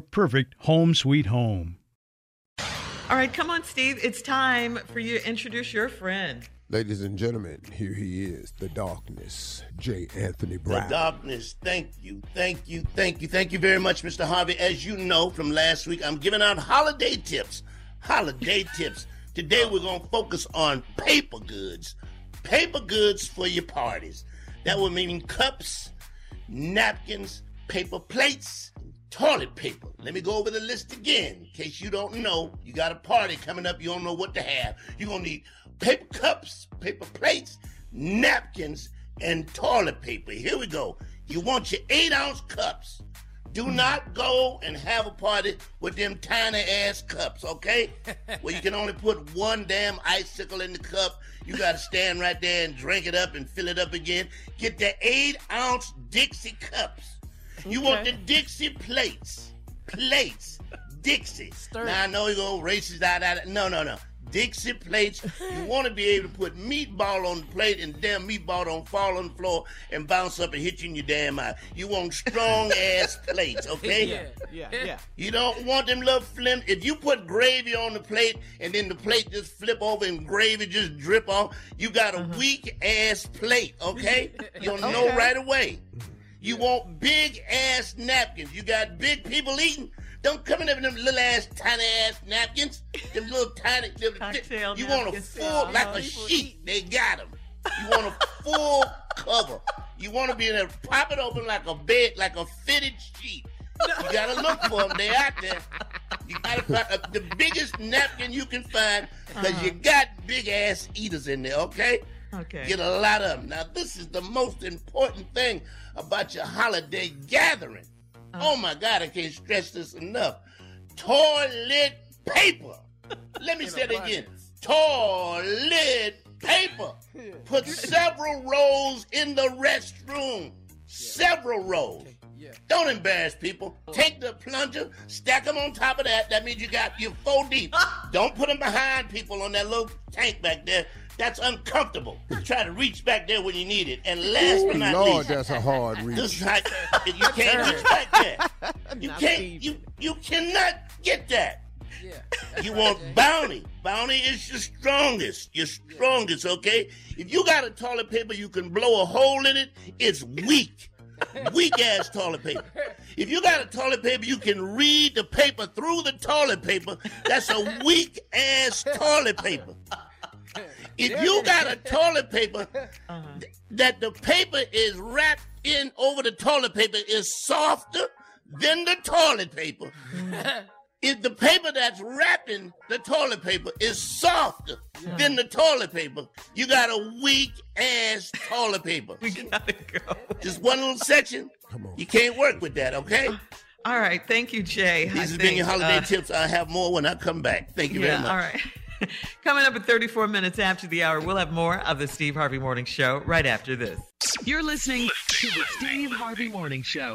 perfect home sweet home. All right, come on, Steve. It's time for you to introduce your friend. Ladies and gentlemen, here he is, the darkness, J. Anthony Brown. The darkness. Thank you, thank you, thank you, thank you very much, Mr. Harvey. As you know from last week, I'm giving out holiday tips. Holiday tips. Today we're gonna focus on paper goods. Paper goods for your parties. That would mean cups, napkins, paper plates, toilet paper. Let me go over the list again in case you don't know. You got a party coming up, you don't know what to have. You're gonna need paper cups, paper plates, napkins, and toilet paper. Here we go. You want your eight ounce cups. Do not go and have a party with them tiny ass cups, okay? Where you can only put one damn icicle in the cup. You gotta stand right there and drink it up and fill it up again. Get the eight ounce Dixie cups. You want the Dixie plates. Plates. Dixie. Now I know you go gonna racist out of No, no, no. Dixie plates. You want to be able to put meatball on the plate and damn meatball don't fall on the floor and bounce up and hit you in your damn eye. You want strong ass plates, okay? Yeah, yeah, yeah. You don't want them little flim. If you put gravy on the plate and then the plate just flip over and gravy just drip off, you got a uh-huh. weak ass plate, okay? You'll know right away. You want big ass napkins. You got big people eating. Don't come in there with them little ass tiny ass napkins. Them little tiny. Them, Cocktail you want a full like a sheet. They got them. You want a full cover. You want to be in there, pop it open like a bed, like a fitted sheet. You gotta look for them. They're out there. You gotta find uh, the biggest napkin you can find because you got big ass eaters in there. Okay. Okay. Get a lot of them. Now, this is the most important thing about your holiday gathering. Oh, oh my God, I can't stress this enough. Toilet paper. Let me say it again. Toilet paper. Put several rolls in the restroom. Several rolls. Don't embarrass people. Take the plunger, stack them on top of that. That means you got your four deep. Don't put them behind people on that little tank back there. That's uncomfortable. Try to reach back there when you need it. And last but not Lord, least, that's a hard reach. this is how you can't reach back there. You can't. You you cannot get that. You want bounty. Bounty is your strongest. Your strongest, okay? If you got a toilet paper, you can blow a hole in it. It's weak. Weak ass toilet paper. If you got a toilet paper, you can read the paper through the toilet paper. That's a weak ass toilet paper. If you got a toilet paper th- that the paper is wrapped in over the toilet paper is softer than the toilet paper. If the paper that's wrapping the toilet paper is softer than the toilet paper, you got a weak ass toilet paper. We gotta go. Just one little section. Come on. You can't work with that, okay? All right. Thank you, Jay. These I has been your holiday uh, tips. I'll have more when I come back. Thank you yeah, very much. all right. Coming up at 34 minutes after the hour, we'll have more of the Steve Harvey Morning Show right after this. You're listening to the Steve Harvey Morning Show.